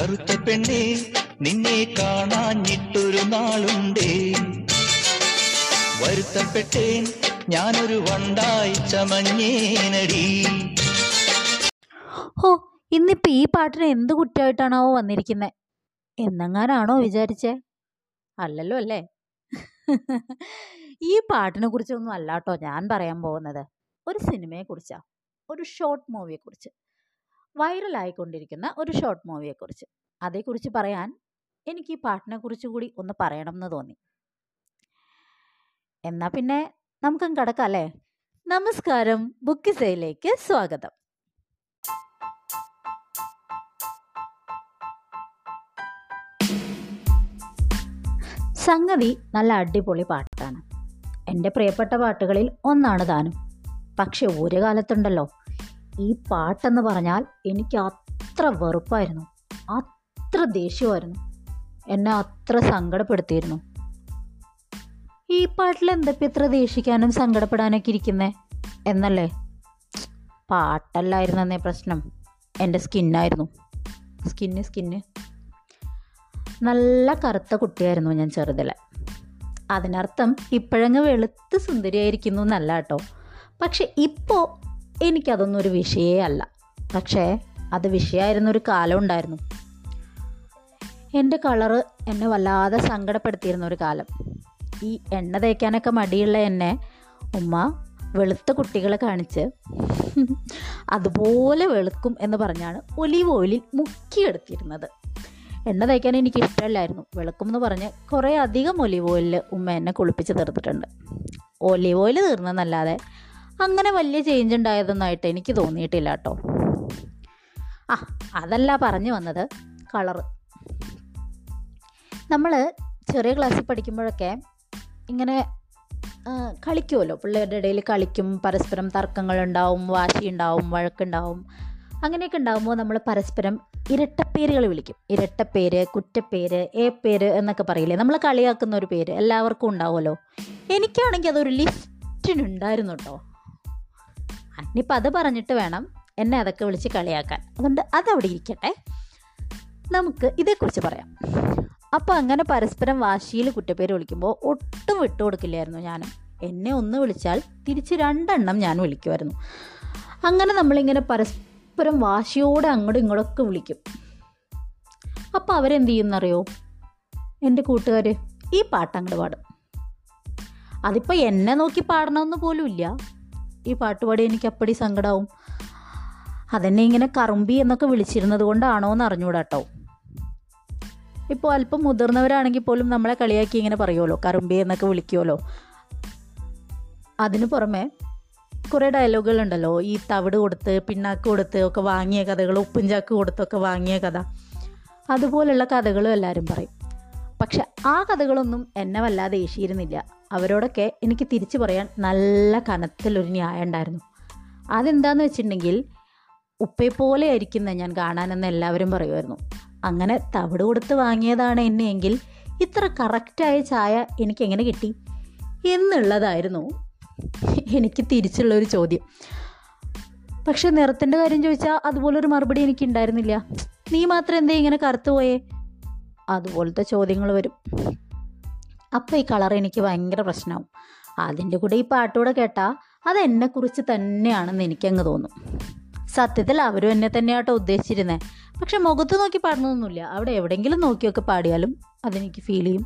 കറുത്ത പെണ്ണേ നിന്നെ കാണാഞ്ഞിട്ടൊരു നാളുണ്ടേ. വരുത്തപ്പെട്ടേൻ ഞാനൊരു വണ്ടായി ചമഞ്ഞേനടി. ഓ ഇന്നിപ്പോൾ ഈ പാട്ടിന് എന്ത് കുറ്റമായിട്ടാണാവോ വന്നിരിക്കുന്നത് എന്നെങ്ങാനാണോ വിചാരിച്ചേ? അല്ലല്ലോ അല്ലേ? ഈ പാട്ടിനെ കുറിച്ചൊന്നും അല്ലാട്ടോ ഞാൻ പറയാൻ പോകുന്നത്. ഒരു സിനിമയെക്കുറിച്ചാണ് ഒരു ഷോർട്ട് മൂവിയെക്കുറിച്ച്. വൈറലായിക്കൊണ്ടിരിക്കുന്ന ഒരു ഷോർട്ട് മൂവിയെക്കുറിച്ച് അതേക്കുറിച്ച് പറയാൻ എനിക്ക് ഈ പാട്ടിനെ കുറിച്ച് കൂടി ഒന്ന് പറയണം എന്ന് തോന്നി. എന്നാ പിന്നെ നമുക്കും കിടക്കാം അല്ലേ? നമസ്കാരം ബുക്കിസയിലേക്ക് സ്വാഗതം. സംഗതി നല്ല അടിപൊളി പാട്ടാണ്. എന്റെ പ്രിയപ്പെട്ട പാട്ടുകളിൽ ഒന്നാണ് താനും. പക്ഷെ ഒരു കാലത്തുണ്ടല്ലോ. ഈ പാട്ടെന്ന് പറഞ്ഞാൽ എനിക്ക് അത്ര വെറുപ്പായിരുന്നു. അത്ര ദേഷ്യമായിരുന്നു. എന്നെ അത്ര സങ്കടപ്പെടുത്തിയിരുന്നു. ഈ പാട്ടിൽ എന്തൊക്കെ ഇത്ര ദേഷിക്കാനും സങ്കടപ്പെടാനൊക്കെ ഇരിക്കുന്നേ? എന്നല്ലേ? പാട്ടല്ലായിരുന്നേ പ്രശ്നം. എന്റെ സ്കിന്നായിരുന്നു. Skin skin. നല്ല കറുത്ത കുട്ടിയായിരുന്നു ഞാൻ ചെറുതിലെ. അതിനർത്ഥം ഇപ്പോഴങ്ങ് വെളുത്ത് സുന്ദരിയായിരിക്കുന്നു എന്നല്ല കേട്ടോ. പക്ഷെ ഇപ്പോൾ എനിക്കതൊന്നും ഒരു വിഷയേ അല്ല. പക്ഷേ അത് വിഷയമായിരുന്നൊരു കാലം ഉണ്ടായിരുന്നു. എന്റെ കളറ് എന്നെ വല്ലാതെ സങ്കടപ്പെടുത്തിയിരുന്ന ഒരു കാലം. ഈ എണ്ണ തേക്കാനൊക്കെ മടിയുള്ള എന്നെ ഉമ്മ വെളുത്ത കുട്ടികളെ കാണിച്ച് അതുപോലെ വെളുക്കും എന്ന് പറഞ്ഞാണ് ഒലീവ് ഓയിലിൽ മുക്കിയെടുത്തിരുന്നത്. എണ്ണ തേക്കാൻ എനിക്ക് ഇഷ്ടമല്ലായിരുന്നു വെളുക്കും എന്ന് പറഞ്ഞ് കുറേ അധികം ഒലീവ് ഓയിലിൽ ഉമ്മ എന്നെ കുളിപ്പിച്ച് തീർത്തിട്ടുണ്ട്. ഒലീവ് ഓയിൽ തീർന്നെന്നല്ലാതെ അങ്ങനെ വലിയ ചേഞ്ച് ഉണ്ടായതൊന്നായിട്ട് എനിക്ക് തോന്നിയിട്ടില്ല കേട്ടോ. ആ അതല്ല പറഞ്ഞു വന്നത് കളറ് നമ്മൾ ചെറിയ ക്ലാസ്സിൽ പഠിക്കുമ്പോഴൊക്കെ ഇങ്ങനെ കളിക്കുമല്ലോ പിള്ളേരുടെ ഇടയിൽ കളിക്കും പരസ്പരം തർക്കങ്ങളുണ്ടാവും വാശിയുണ്ടാവും വഴക്കുണ്ടാവും അങ്ങനെയൊക്കെ ഉണ്ടാകുമ്പോൾ നമ്മൾ പരസ്പരം ഇരട്ടപ്പേരുകൾ വിളിക്കും. ഇരട്ടപ്പേര് കുറ്റപ്പേര് ഏ പേര് എന്നൊക്കെ പറയില്ലേ? നമ്മൾ കളിയാക്കുന്ന ഒരു പേര് എല്ലാവർക്കും ഉണ്ടാവുമല്ലോ. എനിക്കാണെങ്കിൽ അതൊരു ലിസ്റ്റിനുണ്ടായിരുന്നു കേട്ടോ. ഇനിയിപ്പോൾ അത് പറഞ്ഞിട്ട് വേണം എന്നെ അതൊക്കെ വിളിച്ച് കളിയാക്കാൻ. അതുകൊണ്ട് അതവിടെ ഇരിക്കട്ടെ. നമുക്ക് ഇതേക്കുറിച്ച് പറയാം. അപ്പോൾ അങ്ങനെ പരസ്പരം വാശിയിൽ കുറ്റപ്പേര് വിളിക്കുമ്പോൾ ഒട്ടും വിട്ടു കൊടുക്കില്ലായിരുന്നു ഞാനും. എന്നെ ഒന്ന് വിളിച്ചാൽ തിരിച്ച് രണ്ടെണ്ണം ഞാൻ വിളിക്കുമായിരുന്നു. അങ്ങനെ നമ്മളിങ്ങനെ പരസ്പരം വാശിയോടെ അങ്ങോട്ടും ഇങ്ങോട്ടൊക്കെ വിളിക്കും. അപ്പോൾ അവരെന്ത് ചെയ്യുമെന്നറിയോ എന്റെ കൂട്ടുകാർ ഈ പാട്ട് അങ്ങോട്ട് പാടും. അതിപ്പോൾ എന്നെ നോക്കി പാടണമെന്ന് പോലും ഇല്ല ഈ പാട്ട് പാടി എനിക്ക് അപ്പടി സങ്കടമാവും അതെന്നെ ഇങ്ങനെ കറുമ്പി എന്നൊക്കെ വിളിച്ചിരുന്നത് കൊണ്ടാണോ എന്ന് അറിഞ്ഞൂടാ കേട്ടോ ഇപ്പോൾ അല്പം മുതിർന്നവരാണെങ്കിൽ പോലും നമ്മളെ കളിയാക്കി ഇങ്ങനെ പറയുമല്ലോ കറുമ്പി എന്നൊക്കെ വിളിക്കുമല്ലോ അതിനു പുറമെ കുറേ ഡയലോഗുകളുണ്ടല്ലോ ഈ തവിട് കൊടുത്ത് പിണ്ണാക്ക് കൊടുത്ത് ഒക്കെ വാങ്ങിയ കഥകൾ ഉപ്പുംചാക്ക് കൊടുത്തൊക്കെ വാങ്ങിയ കഥ. അതുപോലുള്ള കഥകളും എല്ലാവരും പറയും. പക്ഷെ ആ കഥകളൊന്നും എന്നെ വല്ലാതെ ഏശിയിരുന്നില്ല. അവരോടൊക്കെ എനിക്ക് തിരിച്ചു പറയാൻ നല്ല കനത്തിലൊരു ന്യായം ഉണ്ടായിരുന്നു. അതെന്താന്ന് വെച്ചിട്ടുണ്ടെങ്കിൽ ഉപ്പയെപ്പോലെ ആയിരിക്കുന്ന ഞാൻ കാണാനെന്ന് എല്ലാവരും പറയുമായിരുന്നു. അങ്ങനെ തവിട് കൊടുത്ത് വാങ്ങിയതാണ് എന്നെയെങ്കിൽ ഇത്ര കറക്റ്റായ ചായ എനിക്ക് എങ്ങനെ കിട്ടി? എന്നുള്ളതായിരുന്നു എനിക്ക് തിരിച്ചുള്ളൊരു ചോദ്യം. പക്ഷെ നിറത്തിന്റെ കാര്യം ചോദിച്ചാൽ അതുപോലൊരു മറുപടി എനിക്ക് ഉണ്ടായിരുന്നില്ല. നീ മാത്രം എന്തേ ഇങ്ങനെ കറുത്തു പോയേ? അതുപോലത്തെ ചോദ്യങ്ങൾ വരും. അപ്പോൾ ഈ കളർ എനിക്ക് ഭയങ്കര പ്രശ്നമാവും അതിന്റെ കൂടെ ഈ പാട്ടുകൂടെ കേട്ടാൽ അത് എന്നെക്കുറിച്ച് തന്നെയാണെന്ന് എനിക്കങ്ങ് തോന്നും. സത്യത്തിൽ അവരും എന്നെ തന്നെയാട്ടോ ഉദ്ദേശിച്ചിരുന്നത് പക്ഷെ മുഖത്ത് നോക്കി പാടണമെന്നൊന്നുമില്ല അവിടെ എവിടെയെങ്കിലും നോക്കിയൊക്കെ പാടിയാലും അതെനിക്ക് ഫീൽ ചെയ്യും.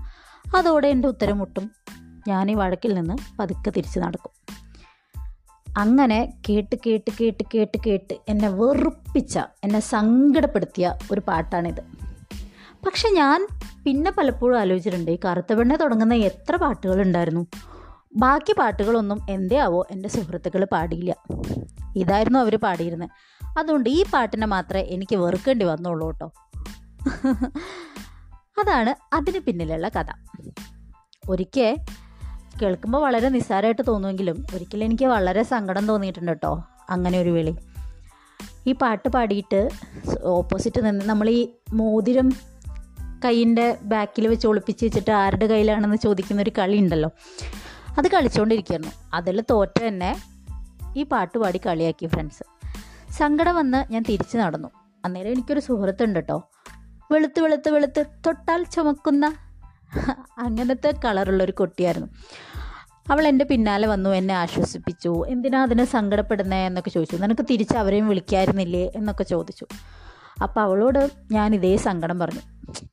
അതോടെ എന്റെ ഉത്തരം മുട്ടും. ഞാൻ ഈ വഴക്കിൽ നിന്ന് പതുക്കെ തിരിച്ച് നടക്കും. അങ്ങനെ കേട്ട് കേട്ട് കേട്ട് കേട്ട് കേട്ട് എന്നെ വെറുപ്പിച്ച എന്നെ സങ്കടപ്പെടുത്തിയ ഒരു പാട്ടാണിത്. പക്ഷെ ഞാൻ പിന്നെ പലപ്പോഴും ആലോചിച്ചിട്ടുണ്ട് ഈ കറുത്ത പെണ്ണെ തുടങ്ങുന്ന എത്ര പാട്ടുകളുണ്ടായിരുന്നു ബാക്കി പാട്ടുകളൊന്നും എന്തേ ആവോ എന്റെ സുഹൃത്തുക്കൾ പാടിയില്ല. ഇതായിരുന്നു അവർ പാടിയിരുന്നത് അതുകൊണ്ട് ഈ പാട്ടിനെ മാത്രമേ എനിക്ക് വെറുക്കേണ്ടി വന്നുള്ളൂ കേട്ടോ. അതാണ് അതിന് പിന്നിലുള്ള കഥ. ഒരിക്കൽ കേൾക്കുമ്പോൾ വളരെ നിസ്സാരമായിട്ട് തോന്നുമെങ്കിലും ഒരിക്കലും എനിക്ക് വളരെ സങ്കടം തോന്നിയിട്ടുണ്ട് കേട്ടോ അങ്ങനെ ഒരു വിളി. ഈ പാട്ട് പാടിയിട്ട് ഓപ്പോസിറ്റ് നിന്ന് നമ്മൾ ഈ മോതിരം കൈയിന്റെ ബാക്കിൽ വെച്ച് ഒളിപ്പിച്ച് വെച്ചിട്ട് ആരുടെ കയ്യിലാണെന്ന് ചോദിക്കുന്ന ഒരു കളി ഉണ്ടല്ലോ. അത് കളിച്ചുകൊണ്ടിരിക്കുന്നു അതിൽ തോറ്റ തന്നെ ഈ പാട്ട് പാടി കളിയാക്കി ഫ്രണ്ട്സ് സങ്കടം വന്ന് ഞാൻ തിരിച്ചു നടന്നു. അന്നേരം എനിക്കൊരു സുഹൃത്തുണ്ട് കേട്ടോ വെളുത്ത് വെളുത്ത് വെളുത്ത് തൊട്ടാൽ ചുമക്കുന്ന അങ്ങനത്തെ കളറുള്ളൊരു കുട്ടിയായിരുന്നു. അവൾ എന്റെ പിന്നാലെ വന്നു എന്നെ ആശ്വസിപ്പിച്ചു. എന്തിനാ അതിനെ സങ്കടപ്പെടുന്നേ എന്നൊക്കെ ചോദിച്ചു. നിനക്ക് തിരിച്ച് അവരെയും വിളിക്കായിരുന്നില്ലേ എന്നൊക്കെ ചോദിച്ചു. അപ്പോൾ അവളോട് ഞാൻ ഇതേ സങ്കടം പറഞ്ഞു.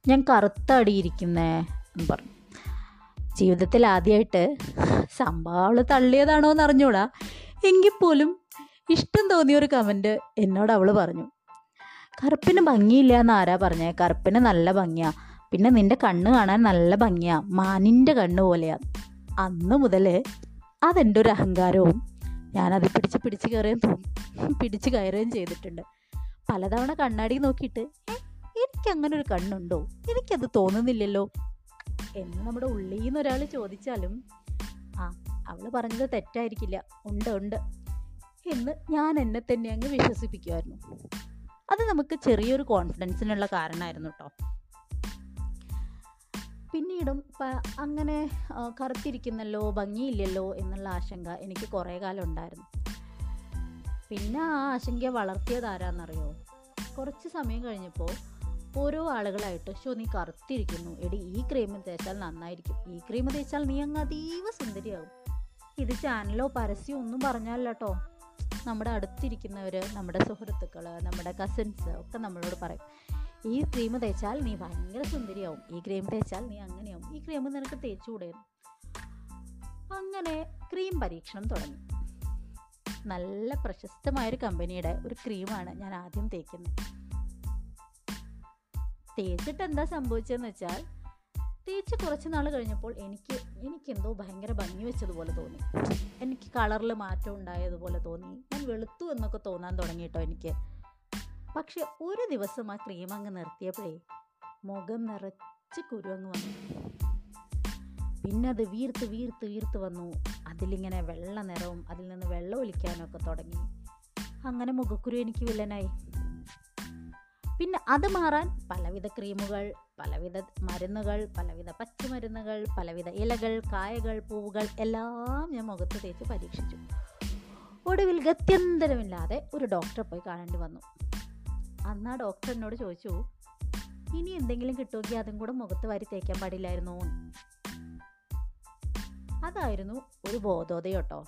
ഞാൻ കറുത്ത അടിയിരിക്കുന്നേ എന്ന് പറഞ്ഞു. ജീവിതത്തിൽ ആദ്യമായിട്ട് സംഭവം അവൾ തള്ളിയതാണോ എന്ന് അറിഞ്ഞൂടാ. എങ്കിൽ പോലും ഇഷ്ടം തോന്നിയ ഒരു കമന്റ് എന്നോട് അവൾ പറഞ്ഞു. കറുപ്പിന് ഭംഗിയില്ല എന്ന് ആരാ പറഞ്ഞേ? കറുപ്പിന് നല്ല ഭംഗിയാ. പിന്നെ നിന്റെ കണ്ണ് കാണാൻ നല്ല ഭംഗിയാ. മാനിന്റെ കണ്ണ് പോലെയാ. അന്ന് മുതൽ അതെന്റെ ഒരു അഹങ്കാരവും ഞാനത് പിടിച്ച് പിടിച്ച് കയറുകയും തോന്നി പിടിച്ച് കയറുകയും ചെയ്തിട്ടുണ്ട്. പലതവണ കണ്ണാടി നോക്കിയിട്ട് "ഏ, എനിക്കങ്ങനെ ഒരു കണ്ണുണ്ടോ? എനിക്കത് തോന്നുന്നില്ലല്ലോ? എന്ന് നമ്മുടെ ഉള്ളിൽ നിന്ന് ഒരാൾ ചോദിച്ചാലും ആ അവൾ പറഞ്ഞത് തെറ്റായിരിക്കില്ല. ഉണ്ട് ഉണ്ട്. എന്ന് ഞാൻ എന്നെ തന്നെ അങ്ങ് വിശ്വസിപ്പിക്കുമായിരുന്നു അത് നമുക്ക് ചെറിയൊരു കോൺഫിഡൻസിനുള്ള കാരണമായിരുന്നു കേട്ടോ പിന്നീടും അങ്ങനെ കറുത്തിരിക്കുന്നല്ലോ ഭംഗിയില്ലല്ലോ എന്നുള്ള ആശങ്ക എനിക്ക് കുറേ കാലം ഉണ്ടായിരുന്നു. പിന്നെ ആ ആശങ്ക വളർത്തിയത് ആരാന്നറിയോ? കുറച്ച് സമയം കഴിഞ്ഞപ്പോൾ ഓരോ ആളുകളായിട്ട് ഷോ നീ കറുത്തിരിക്കുന്നു. എടി ഈ ക്രീം തേച്ചാൽ നന്നായിരിക്കും. ഈ ക്രീം തേച്ചാൽ നീ അങ്ങ് അതീവ സുന്ദരിയാകും. ഇത് ചാനലോ പരസ്യം ഒന്നും പറഞ്ഞല്ലോ കേട്ടോ നമ്മുടെ അടുത്തിരിക്കുന്നവർ നമ്മുടെ സുഹൃത്തുക്കൾ നമ്മുടെ കസിൻസ് ഒക്കെ നമ്മളോട് പറയും ഈ ക്രീം തേച്ചാൽ നീ ഭയങ്കര സുന്ദരിയാവും. ഈ ക്രീം തേച്ചാൽ നീ അങ്ങനെയാവും. ഈ ക്രീം നിനക്ക് തേച്ചുകൂടെ? അങ്ങനെ ക്രീം പരീക്ഷണം തുടങ്ങി. നല്ല പ്രശസ്തമായ ഒരു കമ്പനിയുടെ ഒരു ക്രീമാണ് ഞാൻ ആദ്യം തേക്കുന്നത്. തേച്ചിട്ട് എന്താ സംഭവിച്ചതെന്ന് വെച്ചാൽ തേച്ച് കുറച്ച് നാൾ കഴിഞ്ഞപ്പോൾ എനിക്ക് എനിക്കെന്തോ ഭയങ്കര ഭംഗി വെച്ചതുപോലെ തോന്നി. എനിക്ക് കളറിൽ മാറ്റം ഉണ്ടായതുപോലെ തോന്നി. ഞാൻ വെളുത്തു എന്നൊക്കെ തോന്നാൻ തുടങ്ങി കേട്ടോ എനിക്ക്. പക്ഷെ ഒരു ദിവസം ആ ക്രീം അങ്ങ് നിർത്തിയപ്പോഴേ മുഖം നിറച്ച് കുരു അങ്ങ് വന്നു. പിന്നെ അത് വീർത്ത് വീർത്ത് വീർത്ത് വന്നു. അതിലിങ്ങനെ വെള്ള നിറവും അതിൽ നിന്ന് വെള്ളം ഒലിക്കാനൊക്കെ തുടങ്ങി. അങ്ങനെ മുഖക്കുരു എനിക്ക് വില്ലനായി. പിന്നെ അത് മാറാൻ പലവിധ ക്രീമുകൾ പലവിധ മരുന്നുകൾ പലവിധ പച്ചമരുന്നുകൾ പലവിധ ഇലകൾ കായകൾ പൂവുകൾ എല്ലാം ഞാൻ മുഖത്ത് തേച്ച് പരീക്ഷിച്ചു. ഒടുവിൽ ഗത്യന്തരമില്ലാതെ ഒരു ഡോക്ടറെ പോയി കാണേണ്ടി വന്നു. അന്ന് ആ ഡോക്ടർ എന്നോട് ചോദിച്ചു ഇനി എന്തെങ്കിലും കിട്ടുമെങ്കിൽ അതും കൂടെ മുഖത്ത് വാരി തേക്കാൻ പാടില്ലായിരുന്നോ. അതായിരുന്നു ഒരു ബോധോദയം കേട്ടോ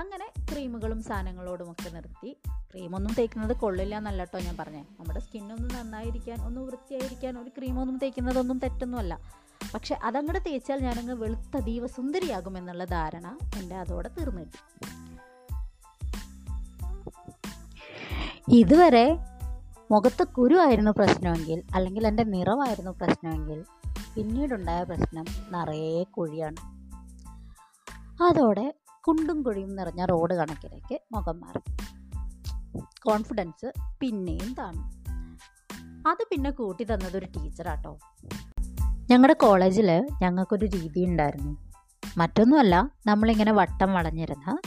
അങ്ങനെ ക്രീമുകളും സാധനങ്ങളോടും ഒക്കെ നിർത്തി. ക്രീമൊന്നും തേക്കുന്നത് കൊള്ളില്ല എന്നല്ല കേട്ടോ ഞാൻ പറഞ്ഞേ. നമ്മുടെ സ്കിന്നൊന്ന് നന്നായിരിക്കാൻ ഒന്ന് വൃത്തിയായിരിക്കാൻ ഒരു ക്രീമൊന്നും തേക്കുന്നതൊന്നും തെറ്റൊന്നുമല്ല. പക്ഷെ അതങ്ങോട്ട് തേച്ചാൽ ഞാനങ്ങ് വെളുത്തതീവ സുന്ദരിയാകും എന്നുള്ള ധാരണ എന്റെ അതോടെ തീർന്നു ഇതുവരെ മുഖത്ത് കുരുവായിരുന്നു പ്രശ്നമെങ്കിൽ അല്ലെങ്കിൽ എന്റെ നിറമായിരുന്നു പ്രശ്നമെങ്കിൽ പിന്നീടുണ്ടായ പ്രശ്നം നിറയെ കുഴിയാണ്. അതോടെ കുണ്ടും കുഴിയും നിറഞ്ഞ റോഡ് കണക്കിലേക്ക് മുഖം മാറി. കോൺഫിഡൻസ് പിന്നെയും താണു. അത് പിന്നെ കൂട്ടി തന്നത് ഒരു ടീച്ചറാട്ടോ. ഞങ്ങളുടെ കോളേജിൽ ഞങ്ങൾക്കൊരു രീതി ഉണ്ടായിരുന്നു. മറ്റൊന്നുമല്ല നമ്മളിങ്ങനെ വട്ടം വളഞ്ഞിരുന്ന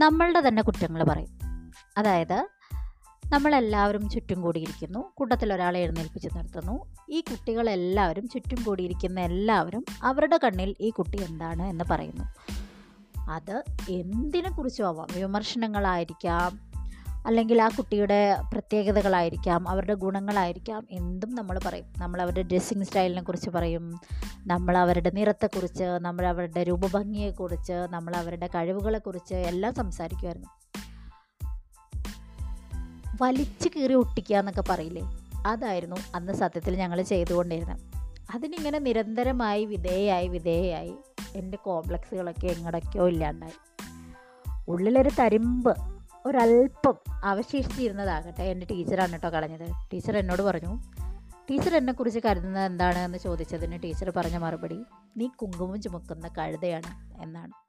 നമ്മളുടെ തന്നെ കുറ്റങ്ങൾ പറയും. അതായത് നമ്മളെല്ലാവരും ചുറ്റും കൂടിയിരിക്കുന്നു. കൂട്ടത്തിൽ ഒരാളെ എഴുന്നേൽപ്പിച്ച് നിർത്തുന്നു. ഈ കുട്ടികളെല്ലാവരും ചുറ്റും കൂടിയിരിക്കുന്ന എല്ലാവരും അവരുടെ കണ്ണിൽ ഈ കുട്ടി എന്താണ് എന്ന് പറയുന്നു. അത് എന്തിനെക്കുറിച്ചും ആവാം? വിമർശനങ്ങളായിരിക്കാം അല്ലെങ്കിൽ ആ കുട്ടിയുടെ പ്രത്യേകതകളായിരിക്കാം അവരുടെ ഗുണങ്ങളായിരിക്കാം എന്തും നമ്മൾ പറയും. നമ്മൾ അവരുടെ ഡ്രസ്സിങ് സ്റ്റൈലിനെ കുറിച്ച് പറയും. നമ്മൾ അവരുടെ നിറത്തെക്കുറിച്ച് നമ്മൾ അവരുടെ രൂപഭംഗിയെക്കുറിച്ച് നമ്മൾ അവരുടെ കഴിവുകളെക്കുറിച്ച് എല്ലാം സംസാരിക്കുമായിരുന്നു. വലിച്ചു കീറി ഒട്ടിക്കുക എന്നൊക്കെ പറയില്ലേ? അതായിരുന്നു അന്ന് സത്യത്തിൽ ഞങ്ങൾ ചെയ്തുകൊണ്ടിരുന്നത്. അതിനിങ്ങനെ നിരന്തരമായി വിധേയായി വിധേയായി എന്റെ കോംപ്ലക്സുകളൊക്കെ എങ്ങടൊക്കെയോ ഇല്ലാണ്ടായി. ഉള്ളിലൊരു തരിമ്പ് ഒരല്പം അവശേഷിച്ചിരുന്നതാകട്ടെ എന്റെ ടീച്ചറാണ് കേട്ടോ കളഞ്ഞത്. ടീച്ചർ എന്നോട് പറഞ്ഞു ടീച്ചർ എന്നെക്കുറിച്ച് കരുതുന്നത് എന്താണ്? എന്ന് ചോദിച്ചതിന് ടീച്ചർ പറഞ്ഞ മറുപടി നീ കുങ്കുമം ചുമക്കുന്ന കഴുതയാണ് എന്നാണ്.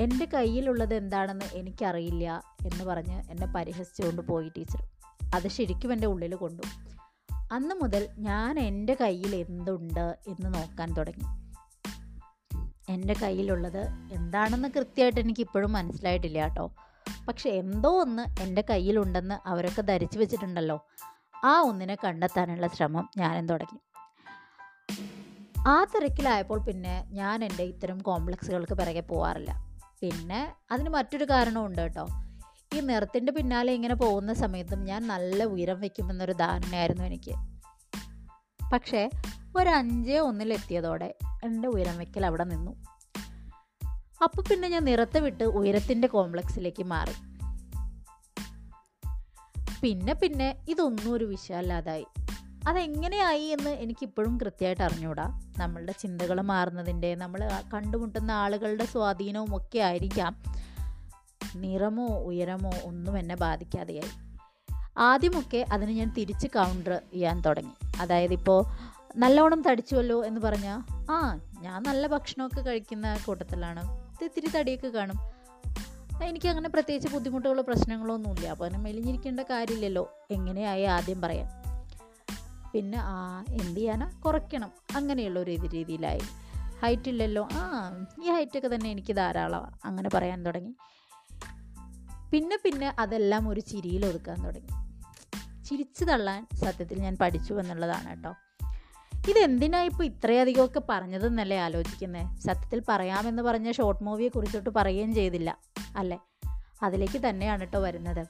എന്റെ കയ്യിലുള്ളത് എന്താണെന്ന് എനിക്കറിയില്ല എന്ന് പറഞ്ഞ് എന്നെ പരിഹസിച്ചുകൊണ്ട് പോയി ടീച്ചർ. അത് ശരിക്കും എന്റെ ഉള്ളിൽ കൊണ്ടു. അന്ന് മുതൽ ഞാൻ എന്റെ കയ്യിൽ എന്തുണ്ട് എന്ന് നോക്കാൻ തുടങ്ങി. എന്റെ കയ്യിലുള്ളത് എന്താണെന്ന് കൃത്യമായിട്ട് എനിക്ക് ഇപ്പോഴും മനസ്സിലായിട്ടില്ല കേട്ടോ. പക്ഷെ എന്തോ ഒന്ന് എന്റെ കയ്യിലുണ്ടെന്ന് അവരൊക്കെ ധരിച്ചു വെച്ചിട്ടുണ്ടല്ലോ. ആ ഒന്നിനെ കണ്ടെത്താനുള്ള ശ്രമം ഞാനും തുടങ്ങി. ആ തിരക്കിലായപ്പോൾ പിന്നെ ഞാൻ എന്റെ ഇത്തരം കോംപ്ലക്സുകൾക്ക് പിറകെ പോകാറില്ല പിന്നെ അതിന് മറ്റൊരു കാരണമുണ്ട് കേട്ടോ. ഈ നിറത്തിന്റെ പിന്നാലെ ഇങ്ങനെ പോകുന്ന സമയത്തും ഞാൻ നല്ല ഉയരം വയ്ക്കുമെന്നൊരു ധാരണയായിരുന്നു എനിക്ക്. പക്ഷേ ഒരു അഞ്ചേ ഒന്നിലെത്തിയതോടെ എന്റെ ഉയരം വയ്ക്കൽ അവിടെ നിന്നു. അപ്പോൾ പിന്നെ ഞാൻ നിറത്തെ വിട്ട് ഉയരത്തിന്റെ കോംപ്ലക്സിലേക്ക് മാറി. പിന്നെ പിന്നെ ഇതൊന്നും ഒരു വിഷയമല്ലാതായി. അതെങ്ങനെയായി എന്ന് എനിക്കിപ്പോഴും കൃത്യമായിട്ട് അറിഞ്ഞൂടാ. നമ്മളുടെ ചിന്തകൾ മാറുന്നതിന്റെ നമ്മൾ കണ്ടുമുട്ടുന്ന ആളുകളുടെ സ്വാധീനവും ഒക്കെ ആയിരിക്കാം. നിറമോ ഉയരമോ ഒന്നും എന്നെ ബാധിക്കാതെയായി. ആദ്യമൊക്കെ അതിന് ഞാൻ തിരിച്ച് കൗണ്ടർ ചെയ്യാൻ തുടങ്ങി. അതായത് ഇപ്പോൾ നല്ലോണം തടിച്ചുവല്ലോ എന്ന് പറഞ്ഞാൽ ആ ഞാൻ നല്ല ഭക്ഷണമൊക്കെ കഴിക്കുന്ന കൂട്ടത്തിലാണ്. ഇത് ഇത്തിരി തടിയൊക്കെ കാണും. എനിക്ക് അങ്ങനെ പ്രത്യേകിച്ച് ബുദ്ധിമുട്ടുകളോ പ്രശ്നങ്ങളോ ഒന്നുമില്ല. അപ്പോൾ അങ്ങനെ മെലിഞ്ഞിരിക്കേണ്ട കാര്യമില്ലല്ലോ. എങ്ങനെയായി ആദ്യം പറയാം പിന്നെ ആ എന്ത് ചെയ്യാനാ? കുറയ്ക്കണം. അങ്ങനെയുള്ള ഒരു രീതി രീതിയിലായി. ഹൈറ്റ് ഇല്ലല്ലോ. ആ ഈ ഹൈറ്റൊക്കെ തന്നെ എനിക്ക് ധാരാളമാണ് അങ്ങനെ പറയാൻ തുടങ്ങി. പിന്നെ പിന്നെ അതെല്ലാം ഒരു ചിരിയിൽ ഒതുക്കാൻ തുടങ്ങി. ചിരിച്ചു തള്ളാൻ സത്യത്തിൽ ഞാൻ പഠിച്ചു എന്നുള്ളതാണ് കേട്ടോ. ഇതെന്തിനാ ഇപ്പോൾ ഇത്രയധികമൊക്കെ പറഞ്ഞതെന്നല്ലേ ആലോചിക്കുന്നത് സത്യത്തിൽ പറയാമെന്ന് പറഞ്ഞ ഷോർട്ട് മൂവിയെ കുറിച്ചിട്ട് പറയുകയും ചെയ്തില്ല അല്ലേ? അതിലേക്ക് തന്നെയാണ് കേട്ടോ വരുന്നത്.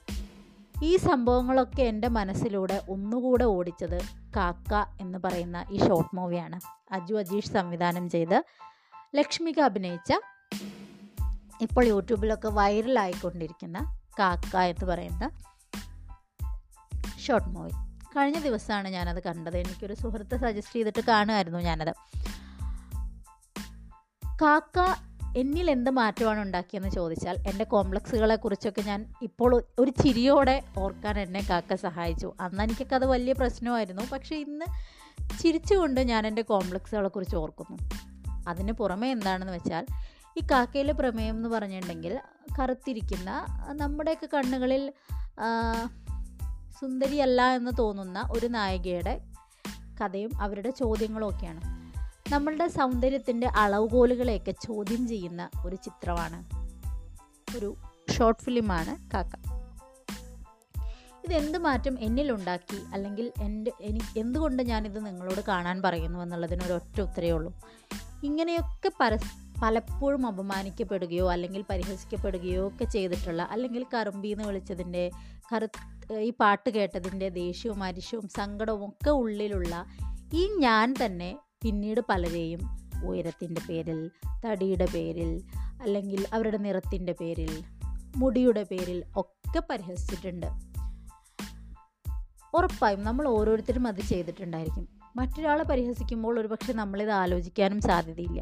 ഈ സംഭവങ്ങളൊക്കെ എന്റെ മനസ്സിലൂടെ ഒന്നുകൂടെ ഓടിച്ചത് കാക്ക എന്ന് പറയുന്ന ഈ ഷോർട്ട് മൂവിയാണ് അജു അജീഷ് സംവിധാനം ചെയ്ത് ലക്ഷ്മിക അഭിനയിച്ച ഇപ്പോൾ യൂട്യൂബിലൊക്കെ വൈറലായിക്കൊണ്ടിരിക്കുന്ന കാക്ക എന്ന് പറയുന്ന ഷോർട്ട് മൂവി കഴിഞ്ഞ ദിവസമാണ് ഞാനത് കണ്ടത്. എനിക്കൊരു സുഹൃത്ത് സജസ്റ്റ് ചെയ്തിട്ട് കാണുമായിരുന്നു ഞാനത്. കാക്ക എന്നിൽ എന്ത് മാറ്റമാണ് ഉണ്ടാക്കിയെന്ന് ചോദിച്ചാൽ എന്റെ കോംപ്ലക്സുകളെ കുറിച്ചൊക്കെ ഞാൻ ഇപ്പോൾ ഒരു ചിരിയോടെ ഓർക്കാൻ എന്നെ കാക്ക സഹായിച്ചു. അന്ന് എനിക്കൊക്കെ അത് വലിയ പ്രശ്നമായിരുന്നു. പക്ഷേ ഇന്ന് ചിരിച്ചുകൊണ്ട് ഞാൻ എന്റെ കോംപ്ലക്സുകളെ കുറിച്ച് ഓർക്കുന്നു. അതിന് പുറമെ എന്താണെന്ന് വെച്ചാൽ ഈ കാക്കയിലെ പ്രമേയം എന്ന് പറഞ്ഞിട്ടുണ്ടെങ്കിൽ കറുത്തിരിക്കുന്ന നമ്മുടെയൊക്കെ കണ്ണുകളിൽ സുന്ദരിയല്ല എന്ന് തോന്നുന്ന ഒരു നായികയുടെ കഥയും അവരുടെ ചോദ്യങ്ങളും ഒക്കെയാണ് നമ്മളുടെ സൗന്ദര്യത്തിന്റെ അളവുകോലുകളെയൊക്കെ ചോദ്യം ചെയ്യുന്ന ഒരു ചിത്രമാണ്. ഒരു ഷോർട്ട് ഫിലിമാണ് കാക്ക. ഇതെന്ത് മാറ്റം എന്നിലുണ്ടാക്കി? അല്ലെങ്കിൽ എന്റെ എനിക്ക് എന്തുകൊണ്ട് ഞാനിത് നിങ്ങളോട് കാണാൻ പറയുന്നു എന്നുള്ളതിന് ഒരൊറ്റ ഉത്തരേ ഉള്ളൂ. ഇങ്ങനെയൊക്കെ പരസ് പലപ്പോഴും അപമാനിക്കപ്പെടുകയോ അല്ലെങ്കിൽ പരിഹസിക്കപ്പെടുകയോ ഒക്കെ ചെയ്തിട്ടുള്ള അല്ലെങ്കിൽ കറുമ്പി എന്ന് വിളിച്ചതിന്റെ കറു ഈ പാട്ട് കേട്ടതിന്റെ ദേഷ്യവും അരിശവും സങ്കടവും ഒക്കെ ഉള്ളിലുള്ള ഈ ഞാൻ തന്നെ പിന്നീട് പലരെയും ഉയരത്തിന്റെ പേരിൽ തടിയുടെ പേരിൽ അല്ലെങ്കിൽ അവരുടെ നിറത്തിന്റെ പേരിൽ മുടിയുടെ പേരിൽ ഒക്കെ പരിഹസിച്ചിട്ടുണ്ട്. ഉറപ്പായും നമ്മൾ ഓരോരുത്തരും അത് ചെയ്തിട്ടുണ്ടായിരിക്കും. മറ്റൊരാളെ പരിഹസിക്കുമ്പോൾ ഒരുപക്ഷെ നമ്മളിത് ആലോചിക്കാനും സാധ്യതയില്ല.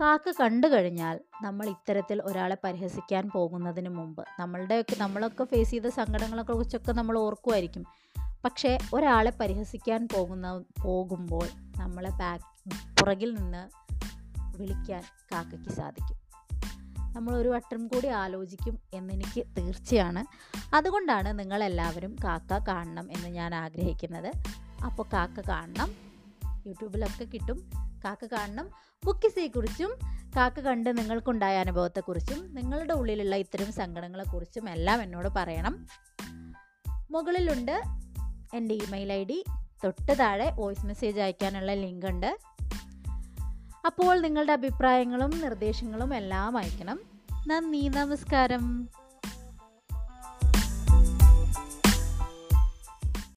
കാക്ക കണ്ടു കഴിഞ്ഞാൽ നമ്മൾ ഇത്തരത്തിൽ ഒരാളെ പരിഹസിക്കാൻ പോകുന്നതിന് മുമ്പ് നമ്മളുടെയൊക്കെ നമ്മളൊക്കെ ഫേസ് ചെയ്ത സങ്കടങ്ങളൊക്കെ കുറിച്ചൊക്കെ നമ്മൾ ഓർക്കുമായിരിക്കും. പക്ഷേ ഒരാളെ പരിഹസിക്കാൻ പോകുന്ന പോകുമ്പോൾ നമ്മളെ ബാക്ക് പുറകിൽ നിന്ന് വിളിക്കാൻ കാക്കയ്ക്ക് സാധിക്കും. നമ്മൾ ഒരു വട്ടം കൂടി ആലോചിക്കും എന്നെനിക്ക് തീർച്ചയാണ്. അതുകൊണ്ടാണ് നിങ്ങളെല്ലാവരും കാക്ക കാണണം എന്ന് ഞാൻ ആഗ്രഹിക്കുന്നത്. അപ്പോൾ കാക്ക കാണണം. യൂട്യൂബിലൊക്കെ കിട്ടും. കാക്ക കാണണം. കുക്കിസിയെക്കുറിച്ചും കാക്ക കണ്ട് നിങ്ങൾക്കുണ്ടായ അനുഭവത്തെക്കുറിച്ചും നിങ്ങളുടെ ഉള്ളിലുള്ള ഇത്തരം സങ്കടങ്ങളെക്കുറിച്ചും എല്ലാം എന്നോട് പറയണം. മുകളിലുണ്ട്. എന്റെ ഇമെയിൽ ഐ ഡി തൊട്ട് താഴെ വോയിസ് മെസ്സേജ് അയക്കാനുള്ള ലിങ്ക് ഉണ്ട്. അപ്പോൾ നിങ്ങളുടെ അഭിപ്രായങ്ങളും നിർദ്ദേശങ്ങളും എല്ലാം അയക്കണം. നന്ദി നമസ്കാരം.